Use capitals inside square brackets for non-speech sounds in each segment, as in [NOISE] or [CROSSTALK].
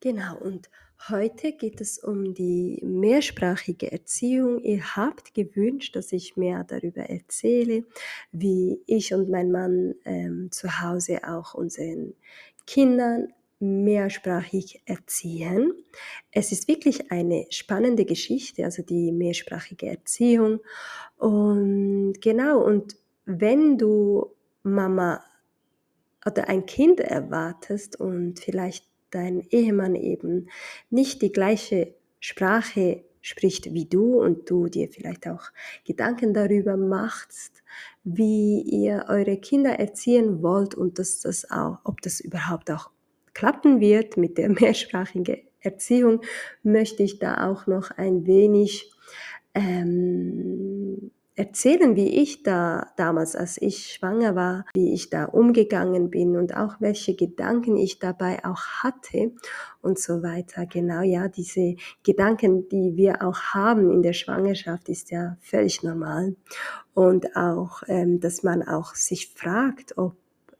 Genau, und heute geht es um die mehrsprachige Erziehung. Ihr habt gewünscht, dass ich mehr darüber erzähle, wie ich und mein Mann ähm, zu Hause auch unseren Kindern mehrsprachig erziehen. Es ist wirklich eine spannende Geschichte, also die mehrsprachige Erziehung. Und genau, und wenn du Mama oder ein Kind erwartest und vielleicht dein Ehemann eben nicht die gleiche Sprache spricht wie du und du dir vielleicht auch Gedanken darüber machst, wie ihr eure Kinder erziehen wollt und dass das auch, ob das überhaupt auch klappen wird mit der [LAUGHS] mehrsprachigen Erziehung, möchte ich da auch noch ein wenig ähm, erzählen, wie ich da damals, als ich schwanger war, wie ich da umgegangen bin und auch welche Gedanken ich dabei auch hatte und so weiter. Genau, ja, diese Gedanken, die wir auch haben in der Schwangerschaft, ist ja völlig normal. Und auch, ähm, dass man auch sich fragt, ob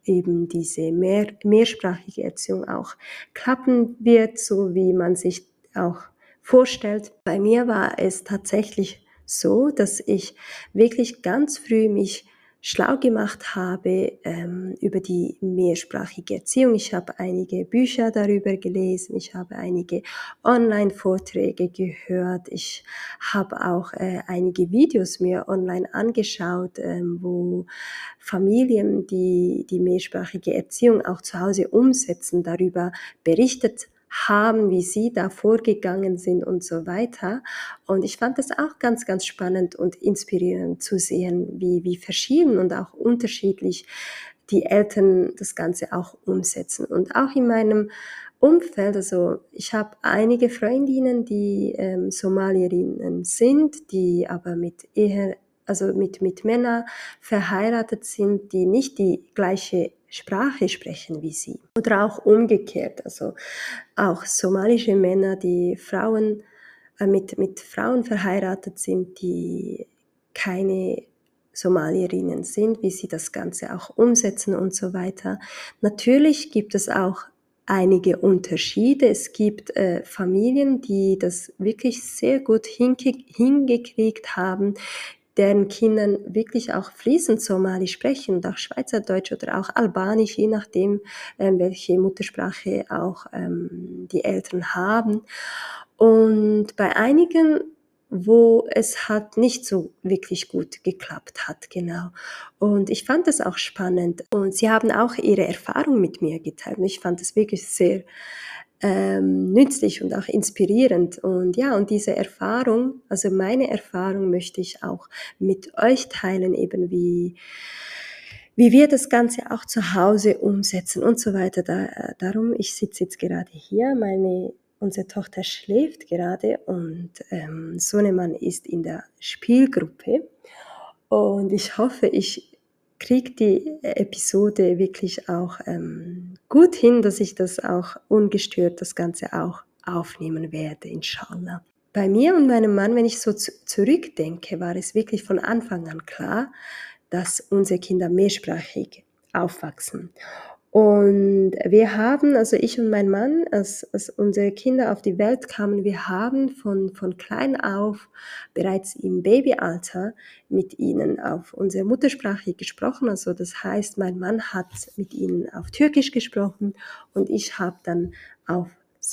eben diese mehr, mehrsprachige Erziehung auch klappen wird, so wie man sich auch vorstellt. Bei mir war es tatsächlich so, dass ich wirklich ganz früh mich schlau gemacht habe ähm, über die mehrsprachige Erziehung. Ich habe einige Bücher darüber gelesen, ich habe einige Online-Vorträge gehört, ich habe auch äh, einige Videos mir online angeschaut, ähm, wo Familien, die die mehrsprachige Erziehung auch zu Hause umsetzen, darüber berichtet haben, wie sie da vorgegangen sind und so weiter. Und ich fand das auch ganz, ganz spannend und inspirierend zu sehen, wie, wie verschieden und auch unterschiedlich die Eltern das Ganze auch umsetzen. Und auch in meinem Umfeld, also ich habe einige Freundinnen, die ähm, Somalierinnen sind, die aber mit eher also mit, mit Männern verheiratet sind, die nicht die gleiche Sprache sprechen wie sie. Oder auch umgekehrt, also auch somalische Männer, die Frauen äh, mit, mit Frauen verheiratet sind, die keine Somalierinnen sind, wie sie das Ganze auch umsetzen und so weiter. Natürlich gibt es auch einige Unterschiede. Es gibt äh, Familien, die das wirklich sehr gut hingekriegt haben, deren Kindern wirklich auch fließend Somali sprechen und auch Schweizerdeutsch oder auch Albanisch, je nachdem, ähm, welche Muttersprache auch ähm, die Eltern haben. Und bei einigen wo es halt nicht so wirklich gut geklappt hat, genau. Und ich fand das auch spannend. Und sie haben auch ihre Erfahrung mit mir geteilt. Und ich fand es wirklich sehr ähm, nützlich und auch inspirierend. Und ja, und diese Erfahrung, also meine Erfahrung möchte ich auch mit euch teilen, eben wie, wie wir das Ganze auch zu Hause umsetzen und so weiter. Da, äh, darum, ich sitze jetzt gerade hier, meine, unsere Tochter schläft gerade und ähm, Sohnemann ist in der Spielgruppe. Und ich hoffe, ich kriege die Episode wirklich auch ähm, gut hin, dass ich das auch ungestört das Ganze auch aufnehmen werde, inshallah. Bei mir und meinem Mann, wenn ich so zurückdenke, war es wirklich von Anfang an klar, dass unsere Kinder mehrsprachig aufwachsen. Und wir haben, also ich und mein Mann, als, als unsere Kinder auf die Welt kamen, wir haben von, von klein auf bereits im Babyalter mit ihnen auf unsere Muttersprache gesprochen. Also das heißt, mein Mann hat mit ihnen auf Türkisch gesprochen und ich habe dann auf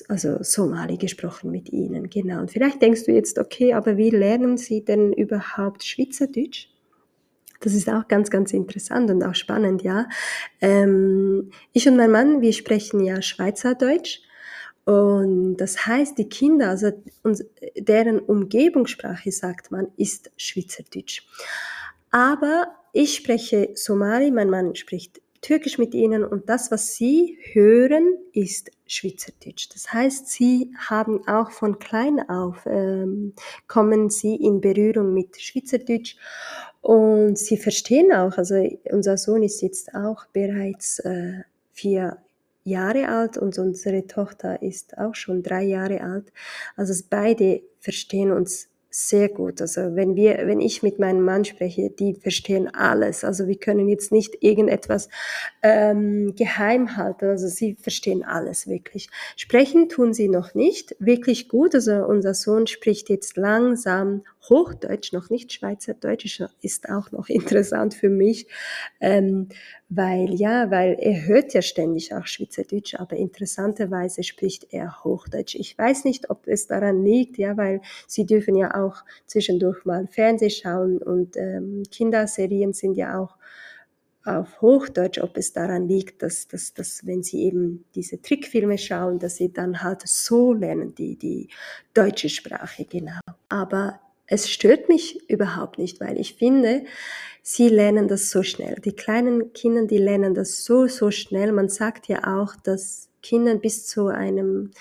also Somali gesprochen mit ihnen. Genau. Und vielleicht denkst du jetzt, okay, aber wie lernen sie denn überhaupt Schweizerdeutsch? Das ist auch ganz, ganz interessant und auch spannend, ja. Ähm, ich und mein Mann, wir sprechen ja Schweizerdeutsch. Und das heißt, die Kinder, also deren Umgebungssprache, sagt man, ist Schweizerdeutsch. Aber ich spreche Somali, mein Mann spricht Türkisch mit ihnen und das, was sie hören, ist Schweizerdeutsch. Das heißt, sie haben auch von klein auf, ähm, kommen sie in Berührung mit Schweizerdeutsch und sie verstehen auch, also unser Sohn ist jetzt auch bereits äh, vier Jahre alt und unsere Tochter ist auch schon drei Jahre alt. Also beide verstehen uns sehr gut. Also wenn wir, wenn ich mit meinem Mann spreche, die verstehen alles. Also wir können jetzt nicht irgendetwas ähm, geheim halten. Also sie verstehen alles wirklich. Sprechen tun sie noch nicht wirklich gut. Also unser Sohn spricht jetzt langsam Hochdeutsch, noch nicht Schweizerdeutsch, ist auch noch [LAUGHS] interessant für mich, ähm, weil ja, weil er hört ja ständig auch Schweizerdeutsch, aber interessanterweise spricht er Hochdeutsch. Ich weiß nicht, ob es daran liegt, ja, weil sie dürfen ja auch zwischendurch mal Fernseh schauen und ähm, Kinderserien sind ja auch auf Hochdeutsch, ob es daran liegt, dass, dass, dass wenn sie eben diese Trickfilme schauen, dass sie dann halt so lernen, die, die deutsche Sprache, genau. Aber es stört mich überhaupt nicht, weil ich finde, sie lernen das so schnell. Die kleinen Kinder, die lernen das so, so schnell. Man sagt ja auch, dass Kinder bis zu einem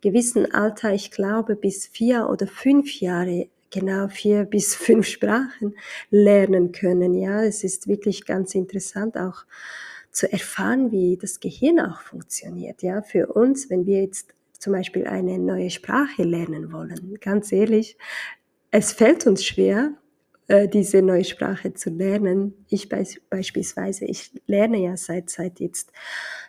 gewissen Alter, ich glaube bis vier oder fünf Jahre, genau vier [LAUGHS] bis fünf Sprachen lernen können. Ja, es ist wirklich ganz interessant auch zu erfahren, wie das Gehirn auch funktioniert. Ja, für uns, wenn wir jetzt zum Beispiel eine neue Sprache lernen wollen. Ganz ehrlich, es fällt uns schwer, äh, diese neue Sprache zu lernen. Ich beispielsweise, ich lerne ja seit, seit jetzt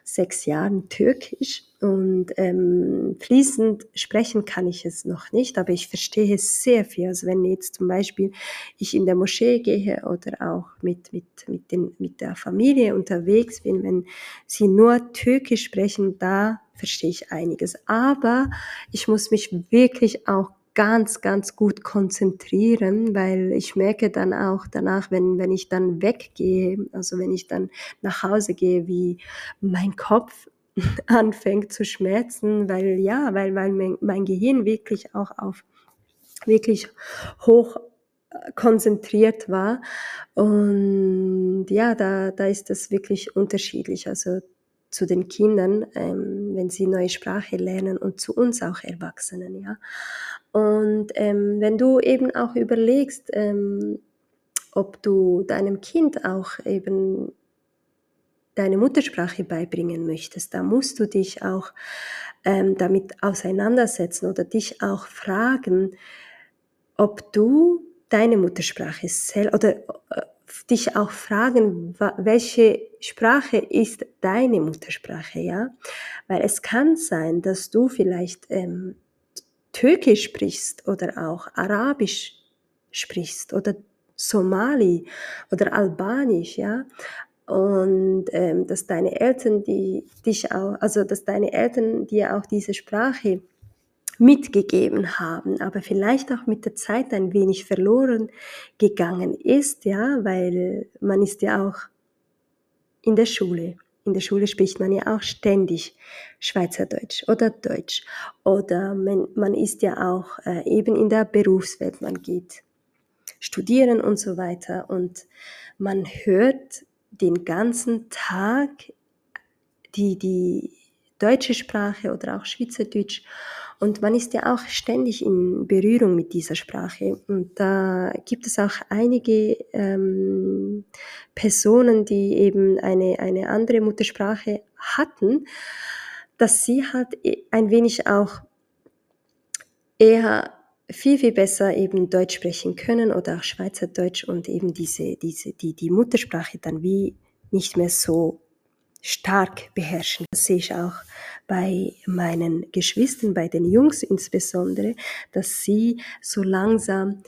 sechs Jahren Türkisch und ähm, fließend sprechen kann ich es noch nicht, aber ich verstehe sehr viel. Also wenn jetzt zum Beispiel ich in der Moschee gehe oder auch mit, mit, mit, den, mit der Familie unterwegs bin, wenn sie nur Türkisch sprechen, da verstehe ich einiges. Aber ich muss mich wirklich auch ganz, ganz gut konzentrieren, weil ich merke dann auch danach, wenn, wenn ich dann weggehe, also wenn ich dann nach Hause gehe, wie mein Kopf [LAUGHS] anfängt zu schmerzen, weil ja, weil, weil mein, mein Gehirn wirklich auch auf wirklich hoch äh, konzentriert war. Und ja, da, da ist das wirklich unterschiedlich. Also zu den Kindern, ähm, wenn sie neue Sprache lernen und zu uns auch Erwachsenen, ja. Und ähm, wenn du eben auch überlegst, ähm, ob du deinem Kind auch eben deine Muttersprache beibringen möchtest, da musst du dich auch ähm, damit auseinandersetzen oder dich auch fragen, ob du deine Muttersprache oder äh, dich auch fragen, welche Sprache ist deine Muttersprache, ja? Weil es kann sein, dass du vielleicht ähm, Türkisch sprichst oder auch Arabisch sprichst oder Somali oder Albanisch, ja. Und ähm, dass deine Eltern, die dich auch, also dass deine Eltern dir auch diese Sprache mitgegeben haben, aber vielleicht auch mit der Zeit ein wenig verloren gegangen ist, ja, weil man ist ja auch in der Schule in der Schule spricht man ja auch ständig Schweizerdeutsch oder Deutsch. Oder man, man ist ja auch äh, eben in der Berufswelt, man geht studieren und so weiter. Und man hört den ganzen Tag die, die deutsche Sprache oder auch Schweizerdeutsch und man ist ja auch ständig in Berührung mit dieser Sprache. Und da gibt es auch einige ähm, Personen, die eben eine, eine andere Muttersprache hatten, dass sie halt ein wenig auch eher viel, viel besser eben Deutsch sprechen können oder auch Schweizerdeutsch und eben diese, diese, die, die Muttersprache dann wie nicht mehr so stark beherrschen. Das sehe ich auch bei meinen Geschwistern, bei den Jungs insbesondere, dass sie so langsam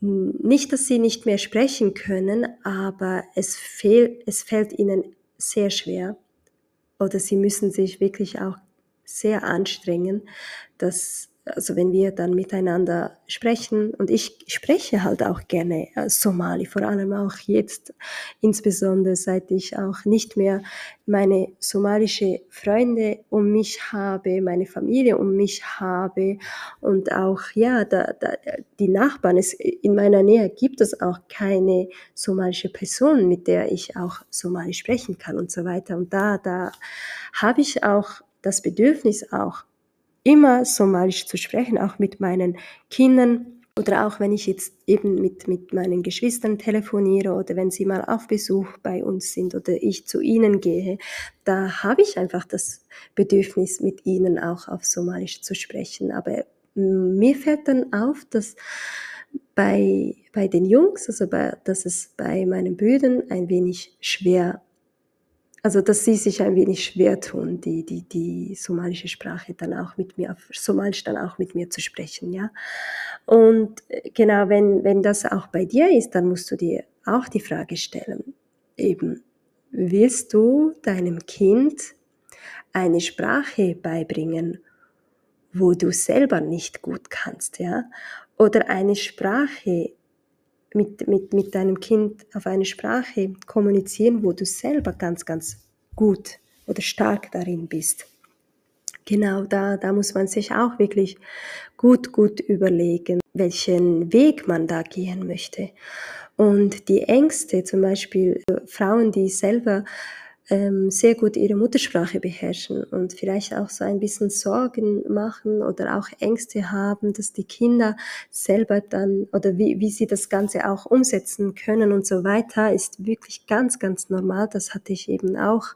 nicht, dass sie nicht mehr sprechen können, aber es, fehl, es fällt ihnen sehr schwer oder sie müssen sich wirklich auch sehr anstrengen, dass also wenn wir dann miteinander sprechen und ich spreche halt auch gerne äh, Somali, vor allem auch jetzt, insbesondere seit ich auch nicht mehr meine somalische Freunde um mich habe, meine Familie um mich habe. Und auch ja, da, da, die Nachbarn, es, in meiner Nähe gibt es auch keine somalische Person, mit der ich auch Somali sprechen kann und so weiter. Und da, da habe ich auch das Bedürfnis auch immer Somalisch zu sprechen, auch mit meinen Kindern oder auch wenn ich jetzt eben mit, mit meinen Geschwistern telefoniere oder wenn sie mal auf Besuch bei uns sind oder ich zu ihnen gehe, da habe ich einfach das Bedürfnis, mit ihnen auch auf Somalisch zu sprechen. Aber mir fällt dann auf, dass bei, bei den Jungs, also bei, dass es bei meinen Brüdern ein wenig schwer also dass sie sich ein wenig schwer tun, die, die, die somalische Sprache dann auch mit mir, auf Somalisch dann auch mit mir zu sprechen, ja. Und äh, genau, wenn, wenn das auch bei dir ist, dann musst du dir auch die Frage stellen, eben, willst du deinem Kind eine Sprache beibringen, wo du selber nicht gut kannst, ja? Oder eine Sprache, mit, mit, mit deinem Kind auf eine Sprache kommunizieren, wo du selber ganz, ganz gut oder stark darin bist. Genau, da, da muss man sich auch wirklich gut, gut überlegen, welchen Weg man da gehen möchte. Und die Ängste, zum Beispiel Frauen, die selber ähm, sehr gut ihre Muttersprache beherrschen und vielleicht auch so ein bisschen Sorgen machen oder auch Ängste haben, dass die Kinder selber dann oder wie, wie sie das Ganze auch umsetzen können und so weiter, ist wirklich ganz, ganz normal. Das hatte ich eben auch,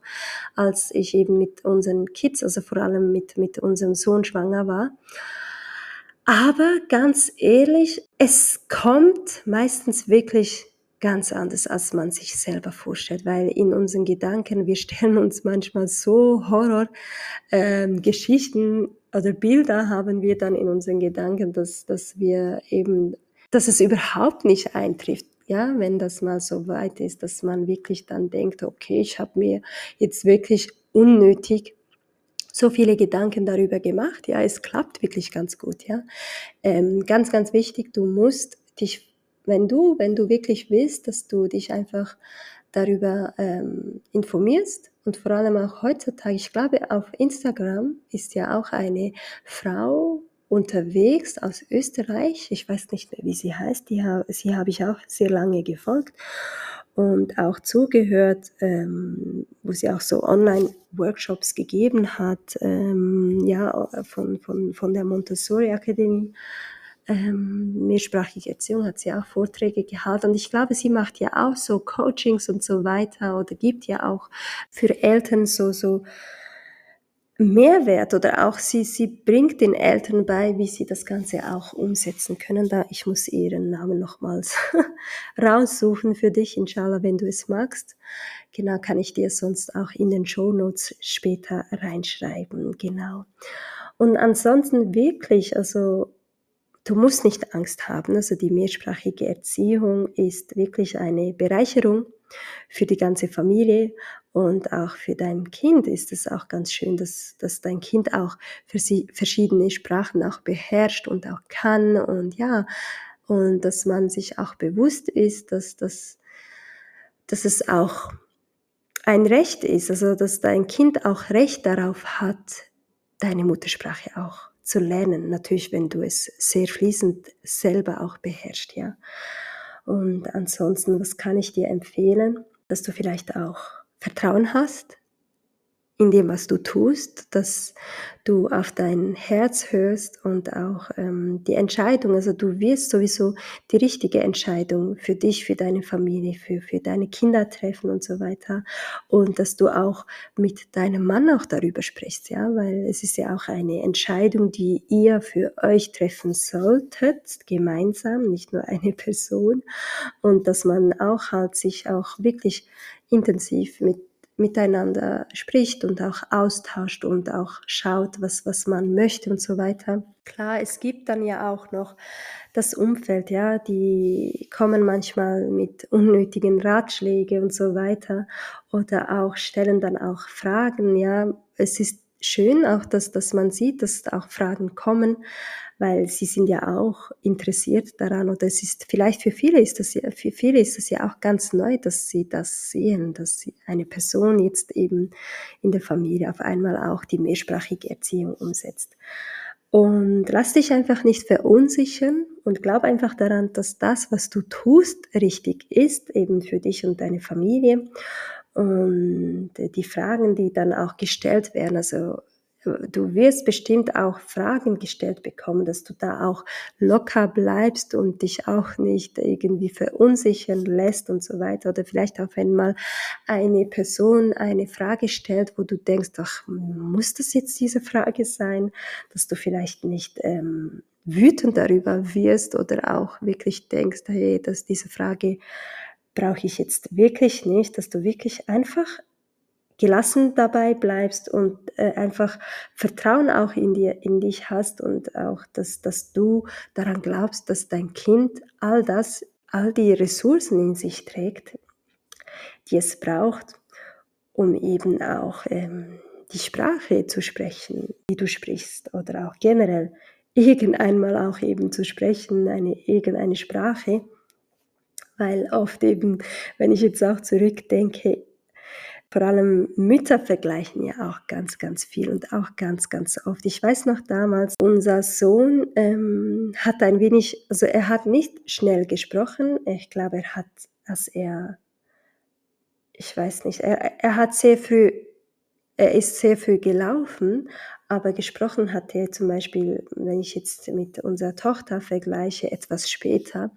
als ich eben mit unseren Kids, also vor allem mit, mit unserem Sohn schwanger war. Aber ganz ehrlich, es kommt meistens wirklich ganz anders, als man sich selber vorstellt, weil in unseren Gedanken, wir stellen uns manchmal so Horror-Geschichten ähm, oder Bilder haben wir dann in unseren Gedanken, dass, dass wir eben, dass es überhaupt nicht eintrifft. Ja, wenn das mal so weit ist, dass man wirklich dann denkt, okay, ich habe mir jetzt wirklich unnötig so viele Gedanken darüber gemacht. Ja, es klappt wirklich ganz gut. Ja, ähm, ganz, ganz wichtig, du musst dich wenn du, wenn du wirklich willst, dass du dich einfach darüber ähm, informierst und vor allem auch heutzutage, ich glaube, auf Instagram ist ja auch eine Frau unterwegs aus Österreich, ich weiß nicht mehr, wie sie heißt, die, sie habe ich auch sehr lange gefolgt und auch zugehört, ähm, wo sie auch so Online-Workshops gegeben hat, ähm, ja, von, von, von der Montessori-Akademie ähm, mehrsprachige Erziehung hat sie auch Vorträge gehalten und ich glaube, sie macht ja auch so Coachings und so weiter oder gibt ja auch für Eltern so, so Mehrwert oder auch sie, sie bringt den Eltern bei, wie sie das Ganze auch umsetzen können. Da ich muss ihren Namen nochmals [LAUGHS] raussuchen für dich, inshallah, wenn du es magst. Genau, kann ich dir sonst auch in den Show Notes später reinschreiben. Genau. Und ansonsten wirklich, also Du musst nicht Angst haben. Also die mehrsprachige Erziehung ist wirklich eine Bereicherung für die ganze Familie und auch für dein Kind ist es auch ganz schön, dass, dass dein Kind auch für sie verschiedene Sprachen auch beherrscht und auch kann und ja, und dass man sich auch bewusst ist, dass, dass, dass es auch ein Recht ist, also dass dein Kind auch Recht darauf hat, deine Muttersprache auch zu lernen. Natürlich, wenn du es sehr fließend selber auch beherrschst, ja. Und ansonsten, was kann ich dir empfehlen? Dass du vielleicht auch Vertrauen hast in dem, was du tust, dass du auf dein Herz hörst und auch ähm, die Entscheidung, also du wirst sowieso die richtige Entscheidung für dich, für deine Familie, für, für deine Kinder treffen und so weiter. Und dass du auch mit deinem Mann auch darüber sprichst, ja, weil es ist ja auch eine Entscheidung, die ihr für euch treffen solltet, gemeinsam, nicht nur eine Person. Und dass man auch halt sich auch wirklich intensiv mit miteinander spricht und auch austauscht und auch schaut, was, was man möchte und so weiter. Klar, es gibt dann ja auch noch das Umfeld, ja, die kommen manchmal mit unnötigen Ratschlägen und so weiter oder auch stellen dann auch Fragen, ja. Es ist schön auch, dass, dass man sieht, dass auch Fragen kommen, weil sie sind ja auch interessiert daran oder es ist vielleicht für viele ist das ja, für viele ist es ja auch ganz neu, dass sie das sehen, dass sie eine Person jetzt eben in der Familie auf einmal auch die mehrsprachige Erziehung umsetzt. Und lass dich einfach nicht verunsichern und glaub einfach daran, dass das, was du tust, richtig ist, eben für dich und deine Familie. Und die Fragen, die dann auch gestellt werden, also du wirst bestimmt auch Fragen gestellt bekommen, dass du da auch locker bleibst und dich auch nicht irgendwie verunsichern lässt und so weiter. Oder vielleicht auch einmal eine Person eine Frage stellt, wo du denkst, ach, muss das jetzt diese Frage sein, dass du vielleicht nicht ähm, wütend darüber wirst oder auch wirklich denkst, hey, dass diese Frage brauche ich jetzt wirklich nicht, dass du wirklich einfach gelassen dabei bleibst und äh, einfach Vertrauen auch in dir, in dich hast und auch, dass, dass du daran glaubst, dass dein Kind all das, all die Ressourcen in sich trägt, die es braucht, um eben auch ähm, die Sprache zu sprechen, die du sprichst oder auch generell irgendeinmal auch eben zu sprechen, eine irgendeine Sprache, weil oft eben, wenn ich jetzt auch zurückdenke, vor allem Mütter vergleichen ja auch ganz, ganz viel und auch ganz, ganz oft. Ich weiß noch damals, unser Sohn ähm, hat ein wenig, also er hat nicht schnell gesprochen. Ich glaube, er hat, als er, ich weiß nicht, er, er hat sehr früh, er ist sehr früh gelaufen, aber gesprochen hat er zum Beispiel, wenn ich jetzt mit unserer Tochter vergleiche, etwas später.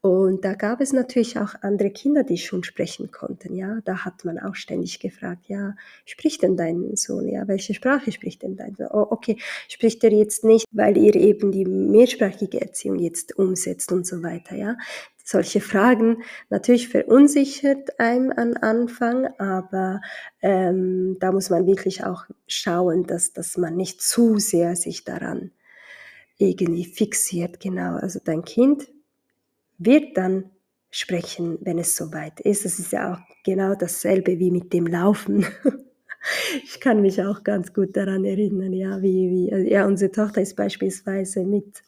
Und da gab es natürlich auch andere Kinder, die schon sprechen konnten. Ja, da hat man auch ständig gefragt, ja, spricht denn dein Sohn? Ja, welche Sprache spricht denn dein Sohn? Oh, okay, spricht er jetzt nicht, weil ihr eben die mehrsprachige Erziehung jetzt umsetzt und so weiter. Ja, solche Fragen natürlich verunsichert einem am Anfang, aber ähm, da muss man wirklich auch schauen, dass, dass man nicht zu sehr sich daran irgendwie fixiert. Genau, also dein Kind wird dann sprechen, wenn es soweit ist. Es ist ja auch genau dasselbe wie mit dem Laufen. [LAUGHS] ich kann mich auch ganz gut daran erinnern, ja, wie, wie, ja, unsere Tochter ist beispielsweise mit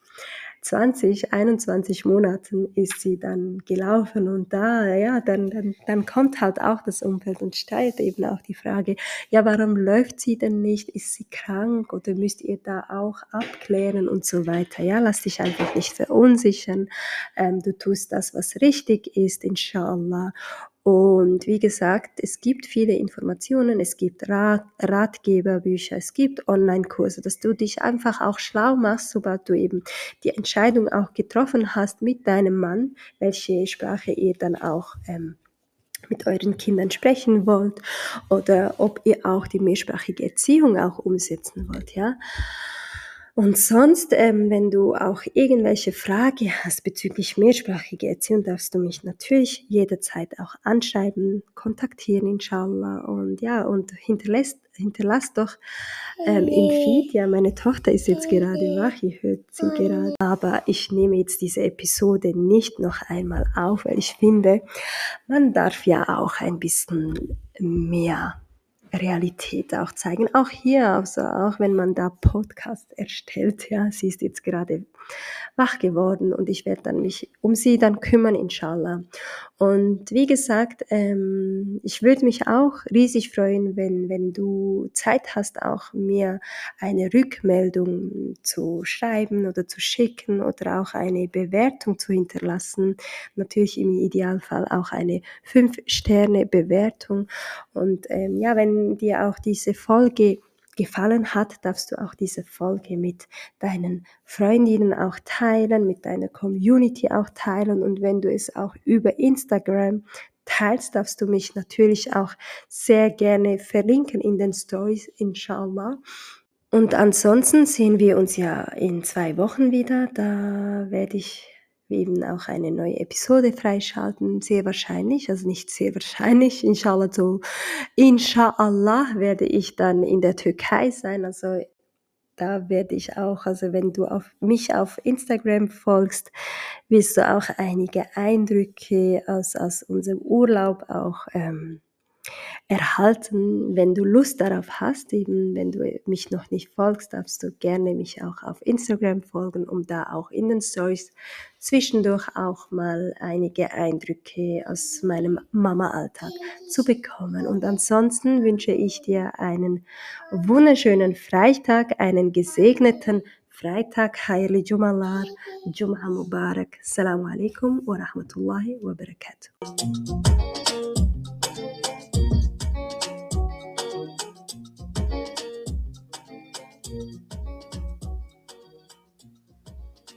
20, 21 Monaten ist sie dann gelaufen und da, ja, dann, dann, dann kommt halt auch das Umfeld und stellt eben auch die Frage, ja, warum läuft sie denn nicht? Ist sie krank oder müsst ihr da auch abklären und so weiter? Ja, lass dich einfach nicht verunsichern. Ähm, du tust das, was richtig ist, inshallah. Und wie gesagt, es gibt viele Informationen, es gibt Rat, Ratgeberbücher, es gibt Online-Kurse, dass du dich einfach auch schlau machst, sobald du eben die Entscheidung auch getroffen hast mit deinem Mann, welche Sprache ihr dann auch ähm, mit euren Kindern sprechen wollt oder ob ihr auch die mehrsprachige Erziehung auch umsetzen wollt, ja. Und sonst, ähm, wenn du auch irgendwelche Frage hast bezüglich mehrsprachige Erziehung, darfst du mich natürlich jederzeit auch anschreiben, kontaktieren, inshallah. Und ja, und hinterlässt, hinterlass doch ähm, im Feed, ja, meine Tochter ist jetzt gerade wach, ihr hört sie gerade. Aber ich nehme jetzt diese Episode nicht noch einmal auf, weil ich finde, man darf ja auch ein bisschen mehr Realität auch zeigen. Auch hier, also auch wenn man da Podcast erstellt, ja, sie ist jetzt gerade wach geworden und ich werde dann mich um sie dann kümmern, inshallah. Und wie gesagt, ähm, ich würde mich auch riesig freuen, wenn, wenn du Zeit hast, auch mir eine Rückmeldung zu schreiben oder zu schicken oder auch eine Bewertung zu hinterlassen. Natürlich im Idealfall auch eine 5-Sterne-Bewertung. Und ähm, ja, wenn dir auch diese Folge gefallen hat, darfst du auch diese Folge mit deinen Freundinnen auch teilen, mit deiner Community auch teilen und wenn du es auch über Instagram teilst, darfst du mich natürlich auch sehr gerne verlinken in den Stories, inshallah. Und ansonsten sehen wir uns ja in zwei Wochen wieder. Da werde ich eben auch eine neue Episode freischalten, sehr wahrscheinlich, also nicht sehr wahrscheinlich, [LAUGHS] inshallah so, inshallah werde ich dann in der Türkei sein, also da werde ich auch, also wenn du auf mich auf Instagram folgst, wirst du auch einige Eindrücke aus, aus unserem Urlaub auch ähm, erhalten. Wenn du Lust darauf hast, eben wenn du mich noch nicht folgst, darfst du gerne mich auch auf Instagram folgen, um da auch in den Stories zwischendurch auch mal einige Eindrücke aus meinem Mama-Alltag zu bekommen. Und ansonsten wünsche ich dir einen wunderschönen Freitag, einen gesegneten Freitag, Hayli Jumalar, Jum'a Mubarak. Assalamu alaikum wa rahmatullahi wa barakatuh.